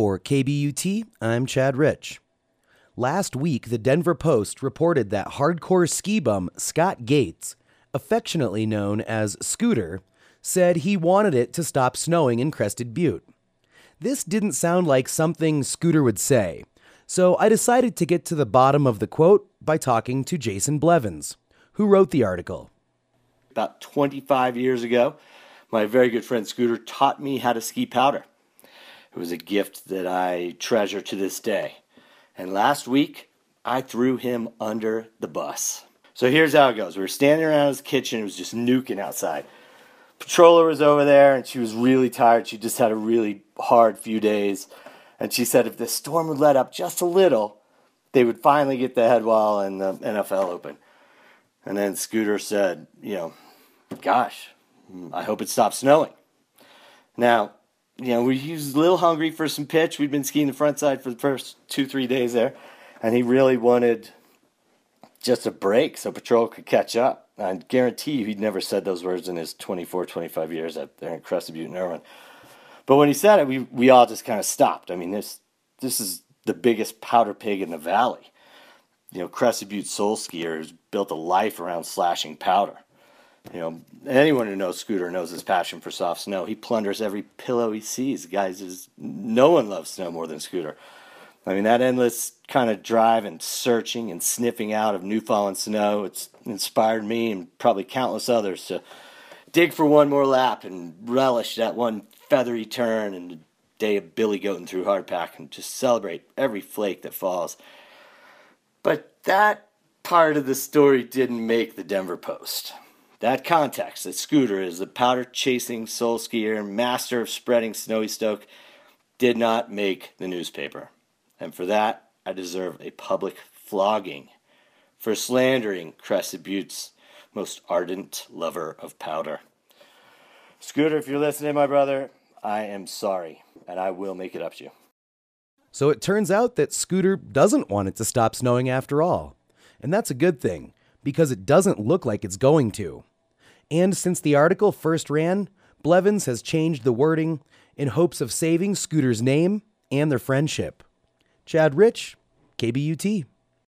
For KBUT, I'm Chad Rich. Last week, the Denver Post reported that hardcore ski bum Scott Gates, affectionately known as Scooter, said he wanted it to stop snowing in Crested Butte. This didn't sound like something Scooter would say, so I decided to get to the bottom of the quote by talking to Jason Blevins, who wrote the article. About 25 years ago, my very good friend Scooter taught me how to ski powder. It was a gift that I treasure to this day. And last week, I threw him under the bus. So here's how it goes. We were standing around his kitchen, it was just nuking outside. Patroller was over there and she was really tired. She just had a really hard few days. And she said if the storm would let up just a little, they would finally get the head wall and the NFL open. And then Scooter said, you know, gosh, I hope it stops snowing. Now, you know, he was a little hungry for some pitch. We'd been skiing the front side for the first two, three days there. And he really wanted just a break so Patrol could catch up. I guarantee you he'd never said those words in his 24, 25 years up there in Crested Butte and Irwin. But when he said it, we, we all just kind of stopped. I mean, this this is the biggest powder pig in the valley. You know, Crested Butte Soul Skier has built a life around slashing powder. You know, anyone who knows Scooter knows his passion for soft snow. He plunders every pillow he sees. Guys, is no one loves snow more than Scooter. I mean, that endless kind of drive and searching and sniffing out of new fallen snow, it's inspired me and probably countless others to dig for one more lap and relish that one feathery turn and the day of billy goating through hardpack and just celebrate every flake that falls. But that part of the story didn't make the Denver Post. That context that Scooter is the powder chasing soul skier, master of spreading snowy stoke, did not make the newspaper. And for that, I deserve a public flogging for slandering Crested Butte's most ardent lover of powder. Scooter, if you're listening, my brother, I am sorry, and I will make it up to you. So it turns out that Scooter doesn't want it to stop snowing after all. And that's a good thing, because it doesn't look like it's going to. And since the article first ran, Blevins has changed the wording in hopes of saving Scooter's name and their friendship. Chad Rich, KBUT.